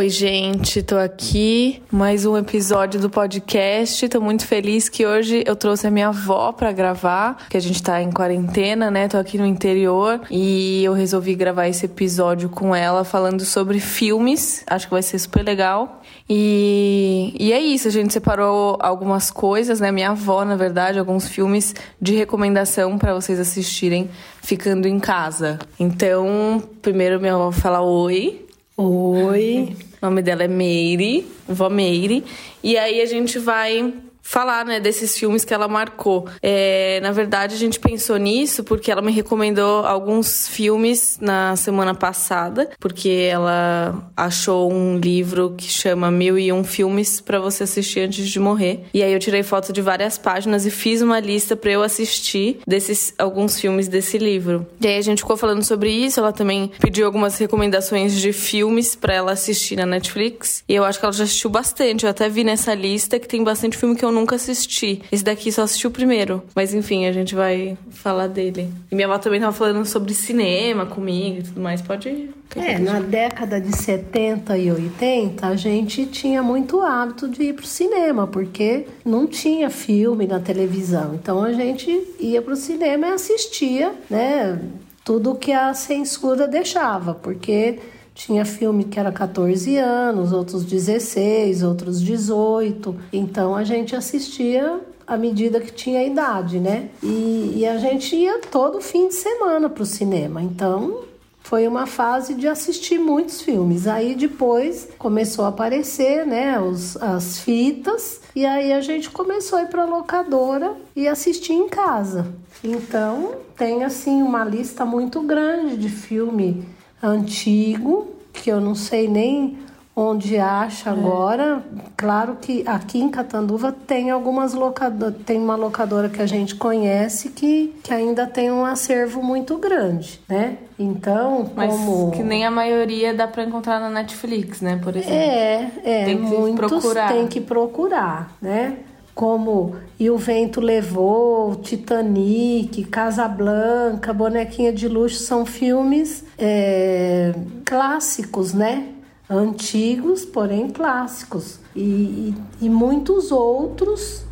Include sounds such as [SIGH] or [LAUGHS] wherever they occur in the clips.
Oi, gente, tô aqui, mais um episódio do podcast. Tô muito feliz que hoje eu trouxe a minha avó para gravar, que a gente tá em quarentena, né? Tô aqui no interior e eu resolvi gravar esse episódio com ela falando sobre filmes. Acho que vai ser super legal. E, e é isso, a gente separou algumas coisas, né? Minha avó, na verdade, alguns filmes de recomendação para vocês assistirem ficando em casa. Então, primeiro minha avó fala oi. Oi. [LAUGHS] O nome dela é Meire, vó Meire. E aí a gente vai falar, né, desses filmes que ela marcou. É, na verdade, a gente pensou nisso porque ela me recomendou alguns filmes na semana passada, porque ela achou um livro que chama Mil e Um Filmes para você assistir antes de morrer. E aí eu tirei foto de várias páginas e fiz uma lista para eu assistir desses alguns filmes desse livro. E aí a gente ficou falando sobre isso, ela também pediu algumas recomendações de filmes para ela assistir na Netflix. E eu acho que ela já assistiu bastante. Eu até vi nessa lista que tem bastante filme que eu nunca assisti. Esse daqui só assisti o primeiro. Mas enfim, a gente vai falar dele. E minha avó também tava falando sobre cinema comigo e tudo mais. Pode ir. É, na década de 70 e 80, a gente tinha muito hábito de ir pro cinema, porque não tinha filme na televisão. Então a gente ia pro cinema e assistia, né, tudo que a censura deixava, porque tinha filme que era 14 anos, outros 16, outros 18. Então a gente assistia à medida que tinha idade, né? E, e a gente ia todo fim de semana para o cinema. Então foi uma fase de assistir muitos filmes. Aí depois começou a aparecer, né, os, as fitas, e aí a gente começou a ir para locadora e assistir em casa. Então tem assim uma lista muito grande de filme antigo, que eu não sei nem onde acha é. agora. Claro que aqui em Catanduva tem algumas locadoras, tem uma locadora que a gente conhece que, que ainda tem um acervo muito grande, né? Então, Mas como... que nem a maioria dá para encontrar na Netflix, né, por exemplo. É, é, tem que muitos procurar. tem que procurar, né? Como E o Vento Levou, Titanic, Casablanca, Bonequinha de Luxo, são filmes é, clássicos, né? Antigos, porém clássicos. E, e, e muitos outros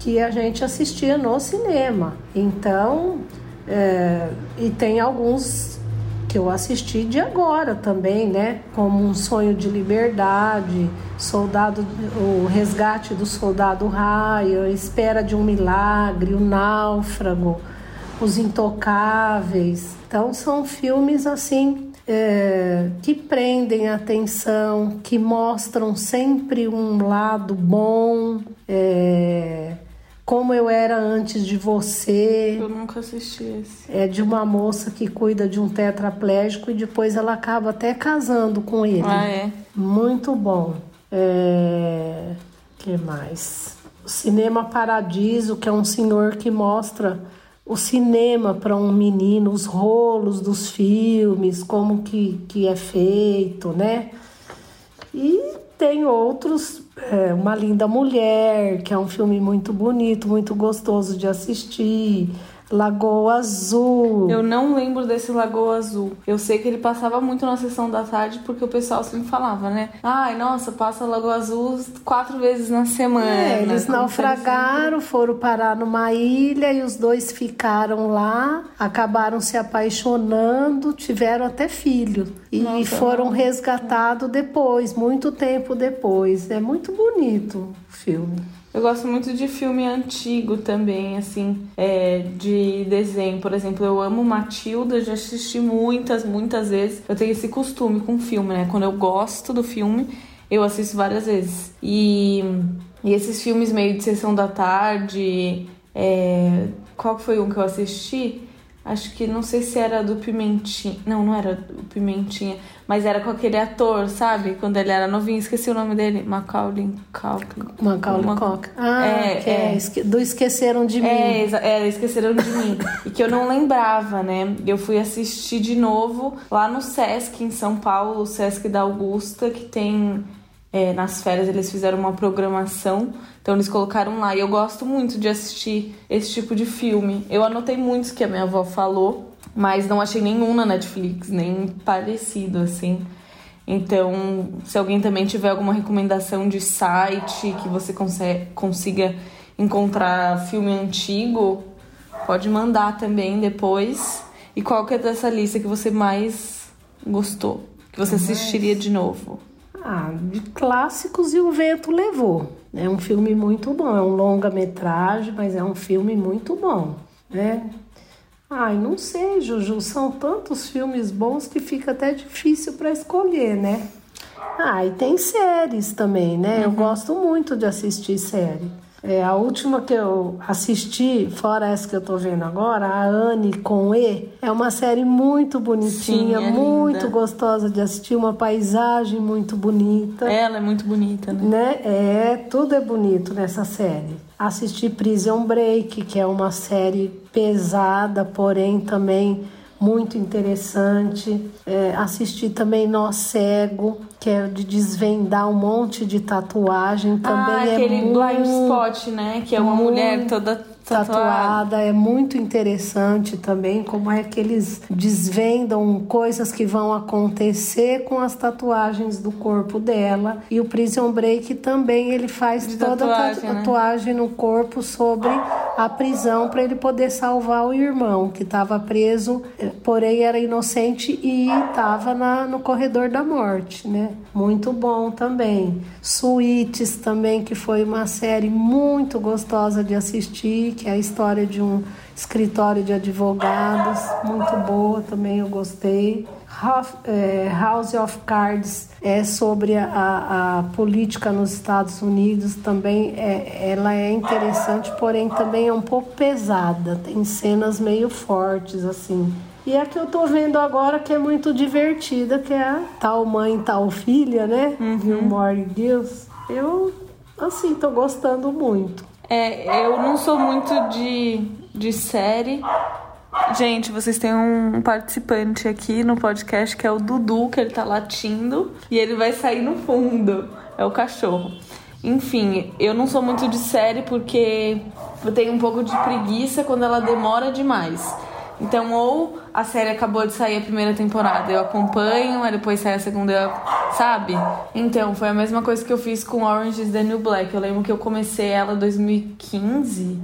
que a gente assistia no cinema. Então, é, e tem alguns que eu assisti de agora também, né? Como Um Sonho de Liberdade, Soldado, o Resgate do Soldado Ryan, Espera de um Milagre, O Náufrago, Os Intocáveis. Então são filmes assim é, que prendem a atenção, que mostram sempre um lado bom. É, como eu era antes de você. Eu nunca assisti esse. É de uma moça que cuida de um tetraplégico e depois ela acaba até casando com ele. Ah, é? Muito bom. É... que mais? O Cinema Paradiso, que é um senhor que mostra o cinema para um menino, os rolos dos filmes, como que, que é feito, né? E tem outros, é, Uma Linda Mulher, que é um filme muito bonito, muito gostoso de assistir. Lagoa Azul. Eu não lembro desse Lagoa Azul. Eu sei que ele passava muito na sessão da tarde porque o pessoal sempre falava, né? Ai, nossa, passa Lagoa Azul quatro vezes na semana. É, eles naufragaram, foram parar numa ilha e os dois ficaram lá, acabaram se apaixonando, tiveram até filho. E nossa, foram resgatados depois, muito tempo depois. É muito bonito o filme. Eu gosto muito de filme antigo também, assim, é, de desenho. Por exemplo, eu amo Matilda, já assisti muitas, muitas vezes. Eu tenho esse costume com filme, né? Quando eu gosto do filme, eu assisto várias vezes. E, e esses filmes meio de sessão da tarde. É, qual foi um que eu assisti? Acho que não sei se era do Pimentinha. Não, não era do Pimentinha. Mas era com aquele ator, sabe? Quando ele era novinho, esqueci o nome dele. Macaulay Culkin. Macaulay Uma- Culkin. Ah, É, que é. é. do Esqueceram de Mim. É, é, esqueceram de mim. e que eu não lembrava, né? Eu fui assistir de novo lá no Sesc, em São Paulo, o Sesc da Augusta, que tem. É, nas férias eles fizeram uma programação, então eles colocaram lá. E eu gosto muito de assistir esse tipo de filme. Eu anotei muitos que a minha avó falou, mas não achei nenhum na Netflix, nem parecido assim. Então, se alguém também tiver alguma recomendação de site que você consiga encontrar filme antigo, pode mandar também depois. E qual que é dessa lista que você mais gostou? Que você assistiria de novo? Ah, de clássicos e o vento levou. É um filme muito bom, é um longa-metragem, mas é um filme muito bom, né? Ai, não sei, Juju, são tantos filmes bons que fica até difícil para escolher, né? Ah, e tem séries também, né? Eu gosto muito de assistir série. É, a última que eu assisti, fora essa que eu tô vendo agora, a Anne com E, é uma série muito bonitinha, Sim, é muito linda. gostosa de assistir, uma paisagem muito bonita Ela é muito bonita, né? né? É, tudo é bonito nessa série. Assisti Prison Break, que é uma série pesada, porém também muito interessante. É, assisti também Nó Cego, que é de desvendar um monte de tatuagem. Também ah, é aquele muito blind spot, né? Que é uma mulher toda tatuada. é muito interessante também como é que eles desvendam coisas que vão acontecer com as tatuagens do corpo dela e o Prison Break também ele faz De toda a tatuagem, né? tatuagem no corpo sobre a prisão para ele poder salvar o irmão que estava preso, eh, porém era inocente e estava no corredor da morte, né? Muito bom também. Suítes também que foi uma série muito gostosa de assistir, que é a história de um escritório de advogados, muito boa também, eu gostei. House, eh, House of Cards é sobre a, a- política nos Estados Unidos, também é, ela é interessante, porém também é um pouco pesada, tem cenas meio fortes assim. E a que eu tô vendo agora que é muito divertida, que é a Tal Mãe, Tal Filha, né? Gilmore Girls. Eu, assim, tô gostando muito. É, eu não sou muito de, de série. Gente, vocês têm um participante aqui no podcast que é o Dudu, que ele tá latindo e ele vai sair no fundo. É o cachorro. Enfim, eu não sou muito de série porque eu tenho um pouco de preguiça quando ela demora demais. Então, ou a série acabou de sair a primeira temporada, eu acompanho, aí depois sai a segunda, eu... sabe? Então, foi a mesma coisa que eu fiz com Orange is the New Black. Eu lembro que eu comecei ela em 2015.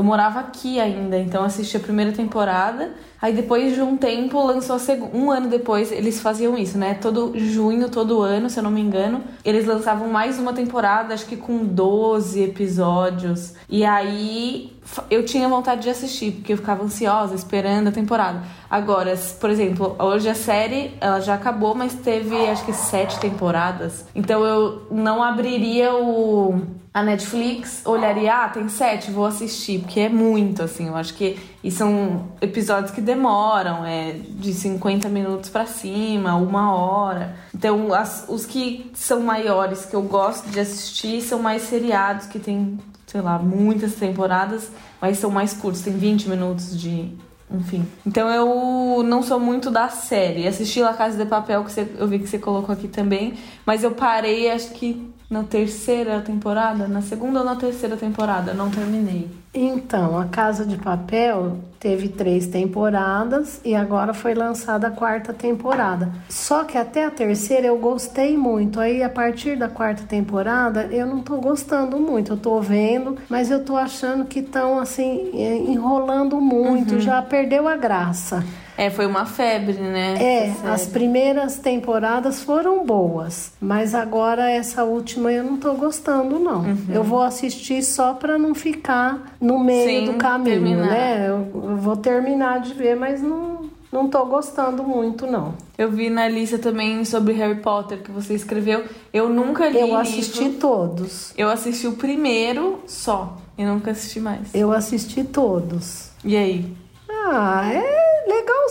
Eu morava aqui ainda, então assisti a primeira temporada. Aí depois de um tempo lançou a segunda. Um ano depois eles faziam isso, né? Todo junho, todo ano, se eu não me engano, eles lançavam mais uma temporada, acho que com 12 episódios. E aí eu tinha vontade de assistir, porque eu ficava ansiosa esperando a temporada. Agora, por exemplo, hoje a série ela já acabou, mas teve acho que sete temporadas. Então eu não abriria o a Netflix, olharia, ah, tem sete, vou assistir, porque é muito, assim, eu acho que. E são episódios que demoram, é de 50 minutos pra cima, uma hora. Então, as- os que são maiores, que eu gosto de assistir, são mais seriados, que tem, sei lá, muitas temporadas, mas são mais curtos, tem 20 minutos de. Enfim. Então eu não sou muito da série. Assisti La Casa de Papel, que você- eu vi que você colocou aqui também, mas eu parei, acho que na terceira temporada, na segunda ou na terceira temporada, não terminei. Então, a Casa de Papel teve três temporadas e agora foi lançada a quarta temporada. Só que até a terceira eu gostei muito. Aí a partir da quarta temporada eu não tô gostando muito. Eu tô vendo, mas eu tô achando que estão assim eh, enrolando muito. Já perdeu a graça. É, foi uma febre, né? É, as primeiras temporadas foram boas, mas agora essa última eu não tô gostando não. Eu vou assistir só pra não ficar no meio Sem do caminho, terminar. né? Eu, eu vou terminar de ver, mas não não tô gostando muito não. Eu vi na lista também sobre Harry Potter que você escreveu. Eu nunca li Eu assisti livro. todos. Eu assisti o primeiro só. E nunca assisti mais. Eu assisti todos. E aí? Ah, é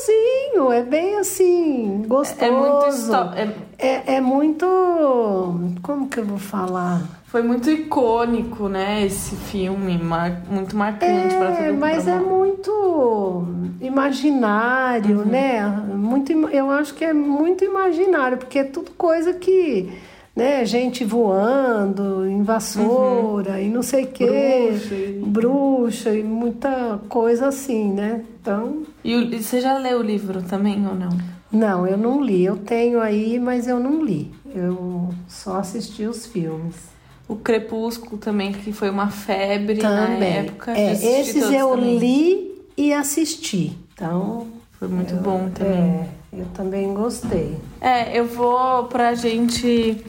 gostosinho, é bem assim, gostoso. É muito histó- é- É, é muito. Como que eu vou falar? Foi muito icônico, né? Esse filme, mar- muito marcante pra todo É, mundo. mas é muito imaginário, né? Muito, eu acho que é muito imaginário, porque é tudo coisa que, né? Gente voando, em vassoura e não sei o quê, Bruxa e- bruxa e muita coisa assim, né? Então, E, você já leu o livro também ou não? não, eu não li. Eu tenho aí, mas eu não li. Eu só assisti os filmes. O Crepúsculo também, que foi uma febre na Também. época. É, esses eu também. li e assisti. Então, Foi muito bom também. É, eu também gostei. É, eu vou pra gente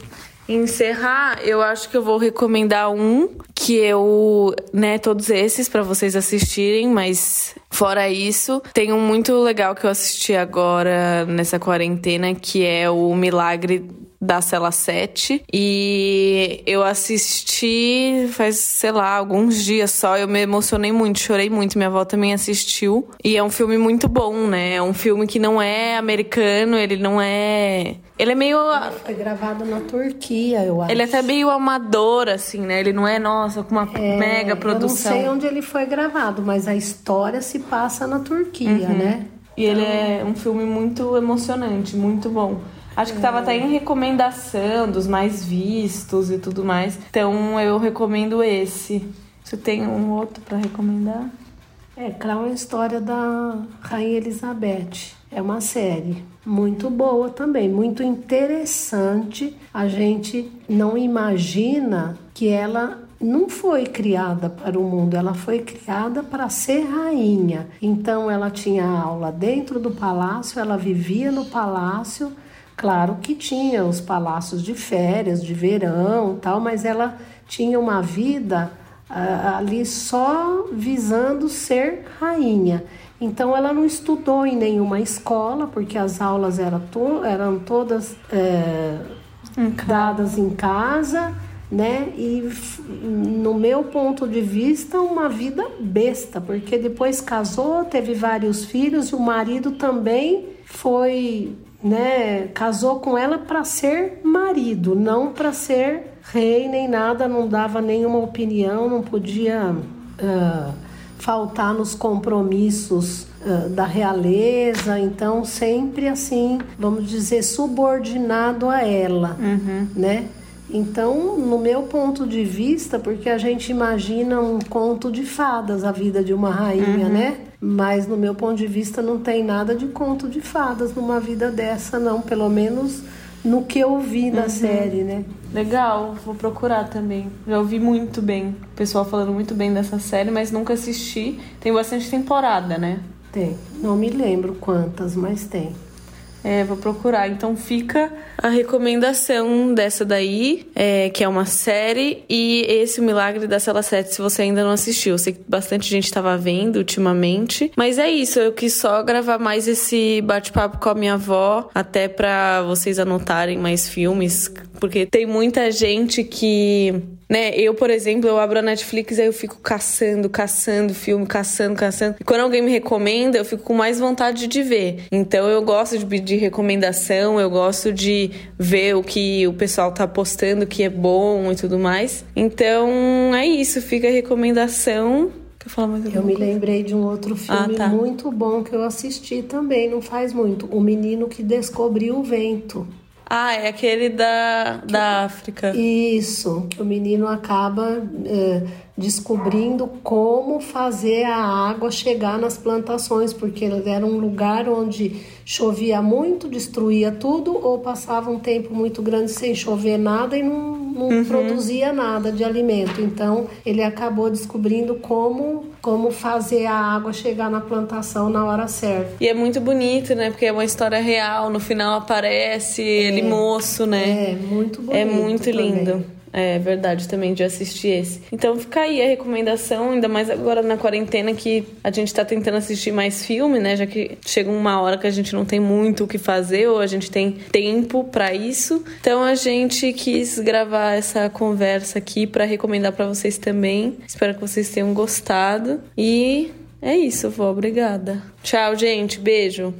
encerrar, eu acho que eu vou recomendar um que eu, né, todos esses pra vocês assistirem, mas fora isso, tem um muito legal que eu assisti agora nessa quarentena, que é o Milagre da Cela 7 e eu assisti faz, sei lá, alguns dias só, eu me emocionei muito, chorei muito, minha avó também assistiu e é um filme muito bom, né? É um filme que não é americano, ele não é... Ele é meio... Foi gravado na Turquia, eu acho. Ele é até meio amador, assim, né? Ele não é, nossa, com uma mega produção. É, Eu não sei onde ele foi gravado, mas a história se passa na Turquia, Uhum. né? E ele é um filme muito emocionante, muito bom. Acho que tava até em recomendação dos mais vistos e tudo mais. Então eu recomendo esse. Você tem um outro pra recomendar? É, Crown é a história da Rainha Elizabeth. É uma série muito boa também, muito interessante. A gente não imagina que ela não foi criada para o mundo, ela foi criada para ser rainha. Então ela tinha aula dentro do palácio, ela vivia no palácio. Claro que tinha os palácios de férias, de verão, tal, mas ela tinha uma vida ah, ali só visando ser rainha. Então ela não estudou em nenhuma escola, porque as aulas eram, to eram todas é, dadas em casa, né? E no meu ponto de vista, uma vida besta, porque depois casou, teve vários filhos, e o marido também foi, né? Casou com ela para ser marido, não para ser rei nem nada, não dava nenhuma opinião, não podia. ah, faltar nos compromissos ah, da realeza, então sempre assim, vamos dizer, subordinado a ela, né? Então, no meu ponto de vista, porque a gente imagina um conto de fadas a vida de uma rainha, né? Mas no meu ponto de vista não tem nada de conto de fadas numa vida dessa, não, pelo menos no que eu vi na série, né? Legal, vou procurar também. Já ouvi muito bem, o pessoal falando muito bem dessa série, mas nunca assisti. Tem bastante temporada, né? Tem. Não me lembro quantas, mas tem. É, vou procurar. Então fica a recomendação dessa daí, é, que é uma série, e esse O Milagre da Cela 7, se você ainda não assistiu. Eu sei que bastante gente estava vendo ultimamente. Mas é isso, eu quis só gravar mais esse bate-papo com a minha avó, até pra vocês anotarem mais filmes, porque tem muita gente que né? Eu, por exemplo, eu abro a Netflix e eu fico caçando, caçando filme, caçando, caçando. E quando alguém me recomenda, eu fico com mais vontade de ver. Então eu gosto de pedir recomendação, eu gosto de ver o que o pessoal tá postando que é bom e tudo mais. Então é isso, fica a recomendação. Eu alguma me coisa? lembrei de um outro filme Ah, tá. muito bom que eu assisti também, não faz muito. O Menino que Descobriu o Vento. Ah, é aquele da, da África. Isso, o menino acaba eh, descobrindo como fazer a água chegar nas plantações, porque era um lugar onde chovia muito, destruía tudo, ou passava um tempo muito grande sem chover nada e não, não produzia nada de alimento. Então ele acabou descobrindo como, como fazer a água chegar na plantação na hora certa. E é muito bonito, né? Porque é uma história real. No final aparece ele moço, né? É, muito bonito. É muito também. É verdade também de assistir esse. Então fica aí a recomendação, ainda mais agora na quarentena que a gente tá tentando assistir mais filme, né? Já que chega uma hora que a gente não tem muito o que fazer ou a gente tem tempo para isso. Então a gente quis gravar essa conversa aqui para recomendar para vocês também. Espero que vocês tenham gostado e É isso, vó. Obrigada. Tchau, gente. Beijo.